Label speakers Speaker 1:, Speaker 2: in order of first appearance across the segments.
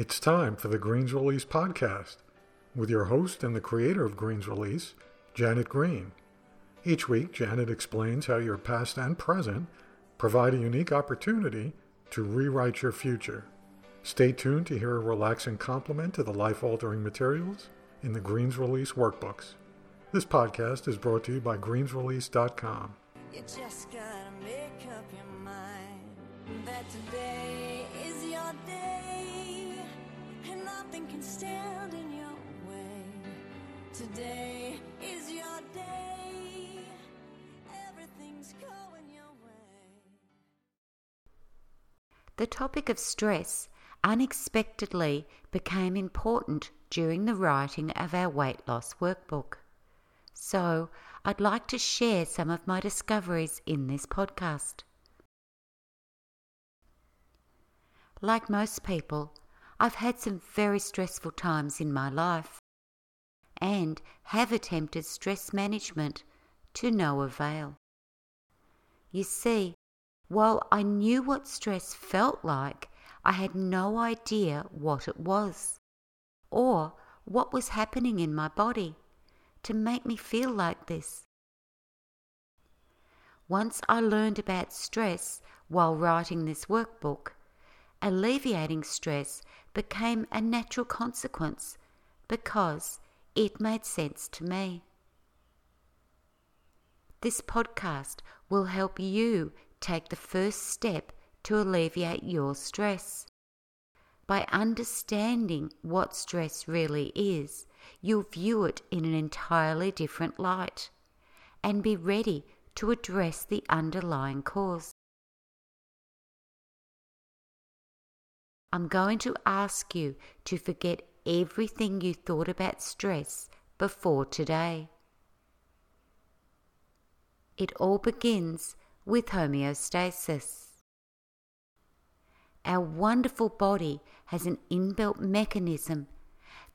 Speaker 1: It's time for the Greens Release podcast with your host and the creator of Greens Release, Janet Green. Each week, Janet explains how your past and present provide a unique opportunity to rewrite your future. Stay tuned to hear a relaxing complement to the life altering materials in the Greens Release workbooks. This podcast is brought to you by greensrelease.com.
Speaker 2: The topic of stress unexpectedly became important during the writing of our weight loss workbook. So, I'd like to share some of my discoveries in this podcast. Like most people, I've had some very stressful times in my life and have attempted stress management to no avail. You see, while I knew what stress felt like, I had no idea what it was or what was happening in my body to make me feel like this. Once I learned about stress while writing this workbook, alleviating stress became a natural consequence because it made sense to me. This podcast will help you take the first step to alleviate your stress. By understanding what stress really is, you'll view it in an entirely different light and be ready to address the underlying cause. I'm going to ask you to forget everything you thought about stress before today. It all begins with homeostasis. Our wonderful body has an inbuilt mechanism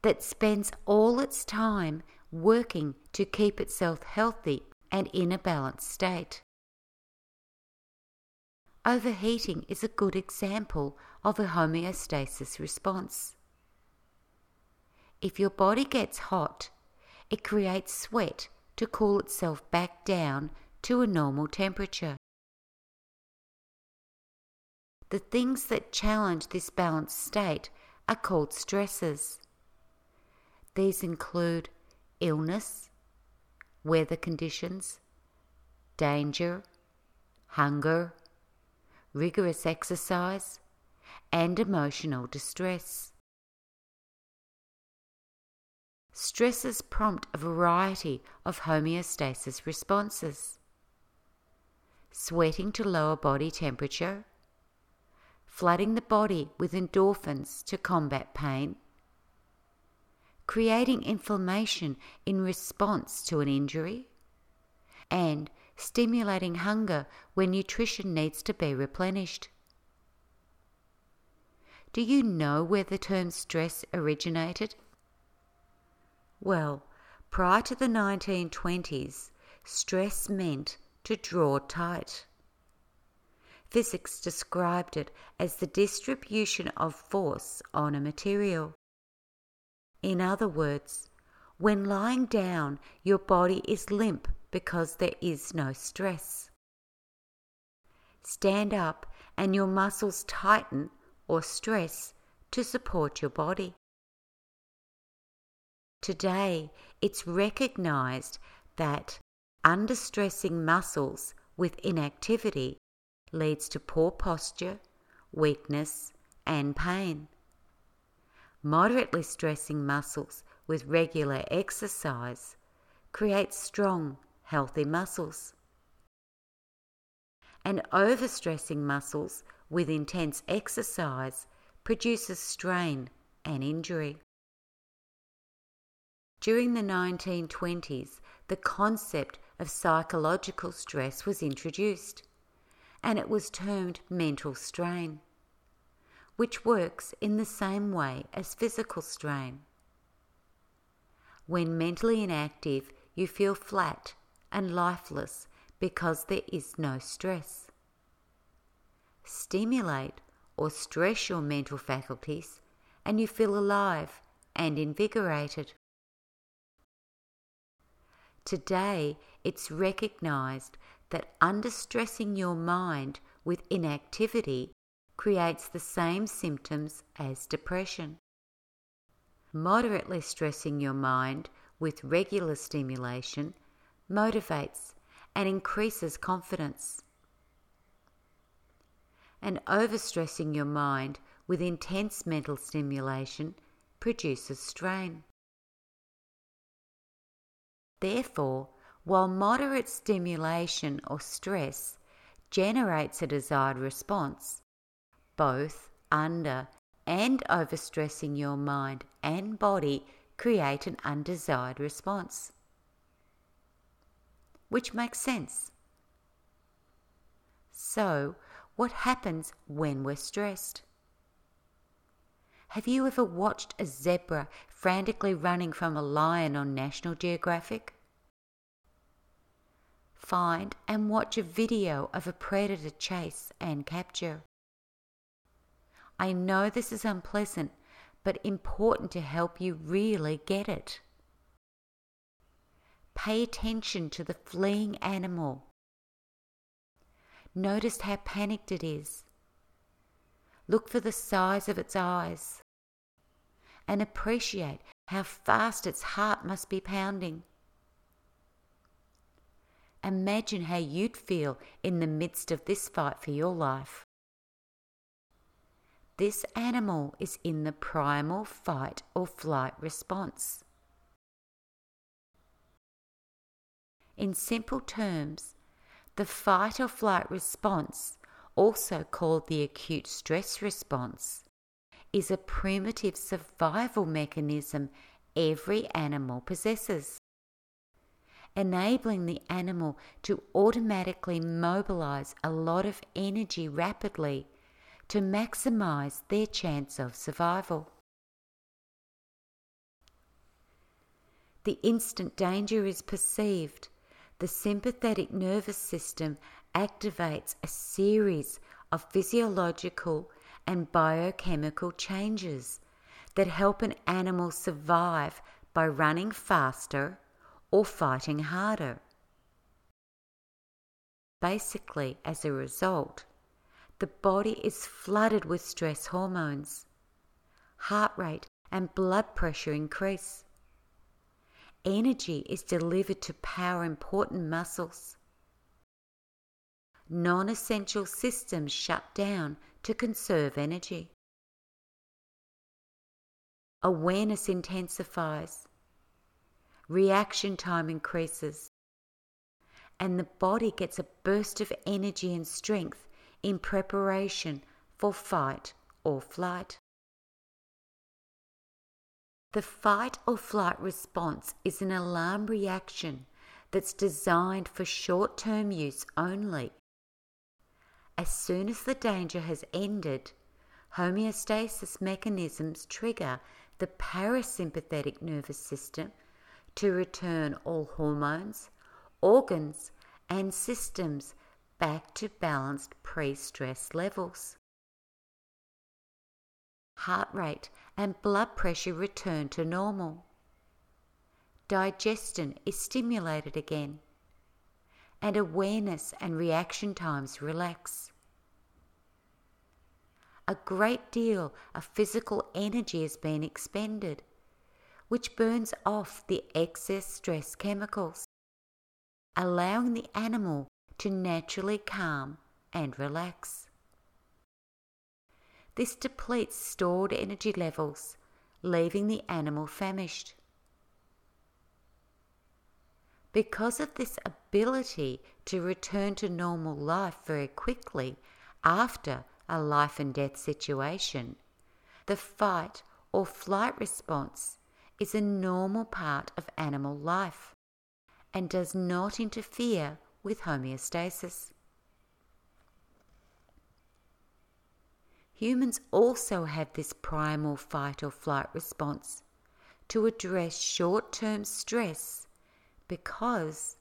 Speaker 2: that spends all its time working to keep itself healthy and in a balanced state. Overheating is a good example of a homeostasis response. If your body gets hot, it creates sweat to cool itself back down to a normal temperature. The things that challenge this balanced state are called stresses. These include illness, weather conditions, danger, hunger, rigorous exercise, and emotional distress. Stresses prompt a variety of homeostasis responses. Sweating to lower body temperature, flooding the body with endorphins to combat pain, creating inflammation in response to an injury, and stimulating hunger when nutrition needs to be replenished. Do you know where the term stress originated? Well, prior to the 1920s, stress meant to draw tight. Physics described it as the distribution of force on a material. In other words, when lying down, your body is limp because there is no stress. Stand up and your muscles tighten or stress to support your body. Today, it's recognized that understressing muscles with inactivity leads to poor posture, weakness, and pain. Moderately stressing muscles with regular exercise creates strong, healthy muscles. And overstressing muscles with intense exercise produces strain and injury. During the 1920s, the concept of psychological stress was introduced and it was termed mental strain, which works in the same way as physical strain. When mentally inactive, you feel flat and lifeless because there is no stress. Stimulate or stress your mental faculties, and you feel alive and invigorated. Today, it's recognized that understressing your mind with inactivity creates the same symptoms as depression. Moderately stressing your mind with regular stimulation motivates and increases confidence. And overstressing your mind with intense mental stimulation produces strain. Therefore, while moderate stimulation or stress generates a desired response, both under and overstressing your mind and body create an undesired response. Which makes sense. So, what happens when we're stressed? Have you ever watched a zebra frantically running from a lion on National Geographic? Find and watch a video of a predator chase and capture. I know this is unpleasant, but important to help you really get it. Pay attention to the fleeing animal. Notice how panicked it is. Look for the size of its eyes and appreciate how fast its heart must be pounding. Imagine how you'd feel in the midst of this fight for your life. This animal is in the primal fight or flight response. In simple terms, the fight or flight response, also called the acute stress response, is a primitive survival mechanism every animal possesses, enabling the animal to automatically mobilize a lot of energy rapidly to maximize their chance of survival. The instant danger is perceived, the sympathetic nervous system activates a series of physiological and biochemical changes that help an animal survive by running faster or fighting harder. Basically, as a result, the body is flooded with stress hormones. Heart rate and blood pressure increase. Energy is delivered to power important muscles. Non essential systems shut down to conserve energy. Awareness intensifies, reaction time increases, and the body gets a burst of energy and strength in preparation for fight or flight. The fight or flight response is an alarm reaction that's designed for short term use only as soon as the danger has ended, homeostasis mechanisms trigger the parasympathetic nervous system to return all hormones, organs, and systems back to balanced pre stress levels. Heart rate and blood pressure return to normal. Digestion is stimulated again and awareness and reaction times relax. A great deal of physical energy has been expended, which burns off the excess stress chemicals, allowing the animal to naturally calm and relax. This depletes stored energy levels, leaving the animal famished. Because of this ability to return to normal life very quickly after a life and death situation, the fight or flight response is a normal part of animal life and does not interfere with homeostasis. Humans also have this primal fight or flight response to address short term stress because,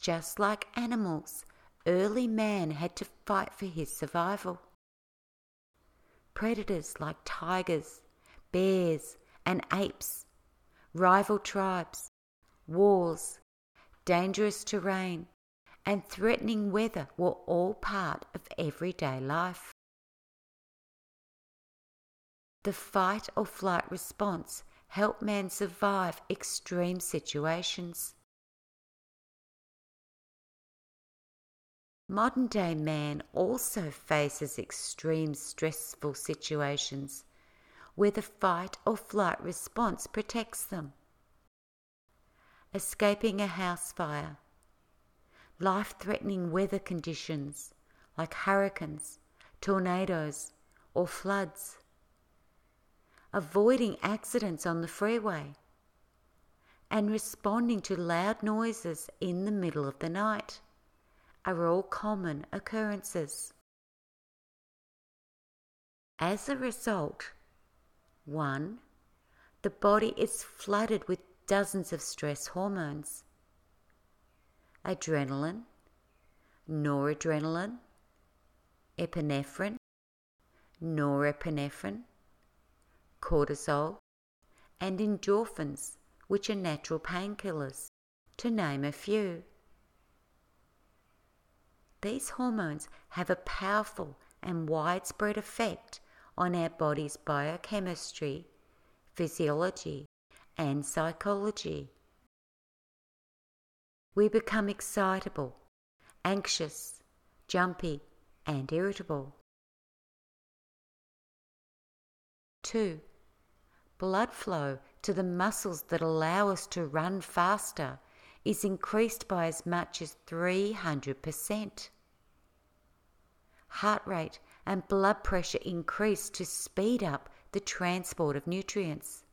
Speaker 2: just like animals, early man had to fight for his survival. Predators like tigers, bears, and apes, rival tribes, wars, dangerous terrain, and threatening weather were all part of everyday life. The fight or flight response helped man survive extreme situations. Modern day man also faces extreme stressful situations where the fight or flight response protects them. Escaping a house fire, life threatening weather conditions like hurricanes, tornadoes, or floods, avoiding accidents on the freeway, and responding to loud noises in the middle of the night are all common occurrences. As a result, 1. The body is flooded with dozens of stress hormones adrenaline, noradrenaline, epinephrine, norepinephrine, cortisol, and endorphins, which are natural painkillers, to name a few. These hormones have a powerful and widespread effect on our body's biochemistry, physiology, and psychology. We become excitable, anxious, jumpy, and irritable. 2. Blood flow to the muscles that allow us to run faster is increased by as much as 300%. Heart rate and blood pressure increase to speed up the transport of nutrients.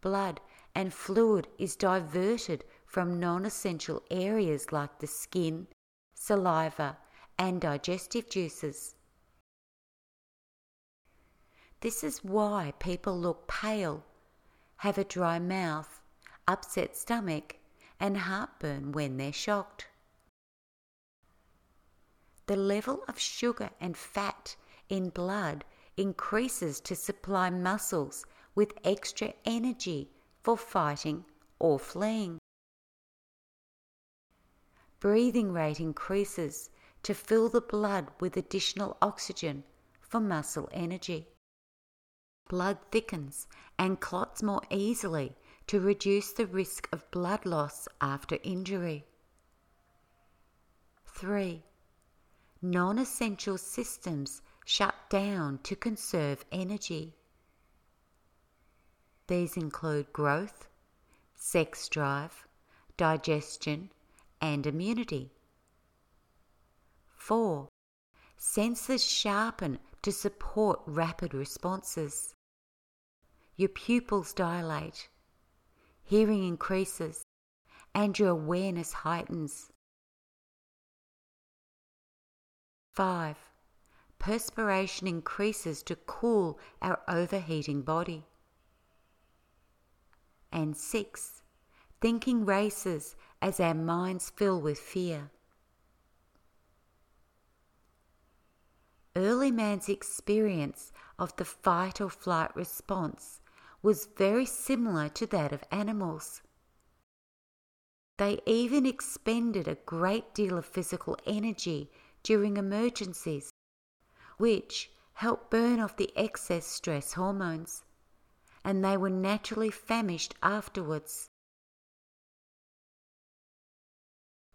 Speaker 2: Blood and fluid is diverted from non essential areas like the skin, saliva, and digestive juices. This is why people look pale, have a dry mouth, upset stomach, and heartburn when they're shocked the level of sugar and fat in blood increases to supply muscles with extra energy for fighting or fleeing. Breathing rate increases to fill the blood with additional oxygen for muscle energy. Blood thickens and clots more easily to reduce the risk of blood loss after injury. 3 non essential systems shut down to conserve energy. These include growth, sex drive, digestion, and immunity. 4. Senses sharpen to support rapid responses. Your pupils dilate, hearing increases, and your awareness heightens. 5. Perspiration increases to cool our overheating body. And 6. Thinking races as our minds fill with fear. Early man's experience of the fight or flight response was very similar to that of animals. They even expended a great deal of physical energy during emergencies, which help burn off the excess stress hormones, and they were naturally famished afterwards.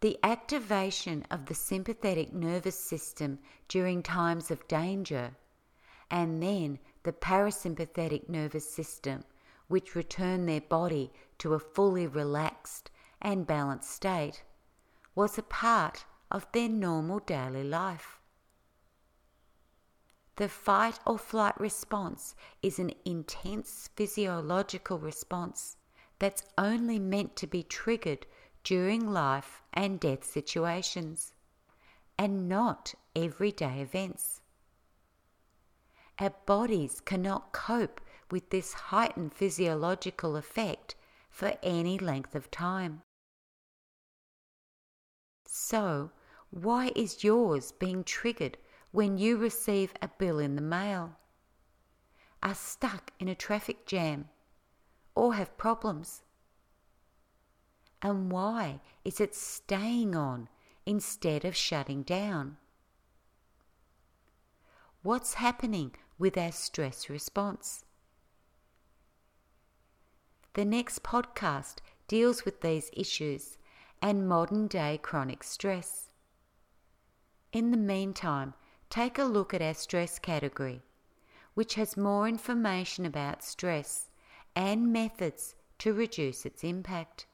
Speaker 2: The activation of the sympathetic nervous system during times of danger, and then the parasympathetic nervous system, which return their body to a fully relaxed and balanced state, was a part of their normal daily life. The fight or flight response is an intense physiological response that's only meant to be triggered during life and death situations, and not everyday events. Our bodies cannot cope with this heightened physiological effect for any length of time. So, why is yours being triggered when you receive a bill in the mail? are stuck in a traffic jam or have problems? And why is it staying on instead of shutting down? What's happening with our stress response? The next podcast deals with these issues and modern day chronic stress. In the meantime, take a look at our stress category, which has more information about stress and methods to reduce its impact.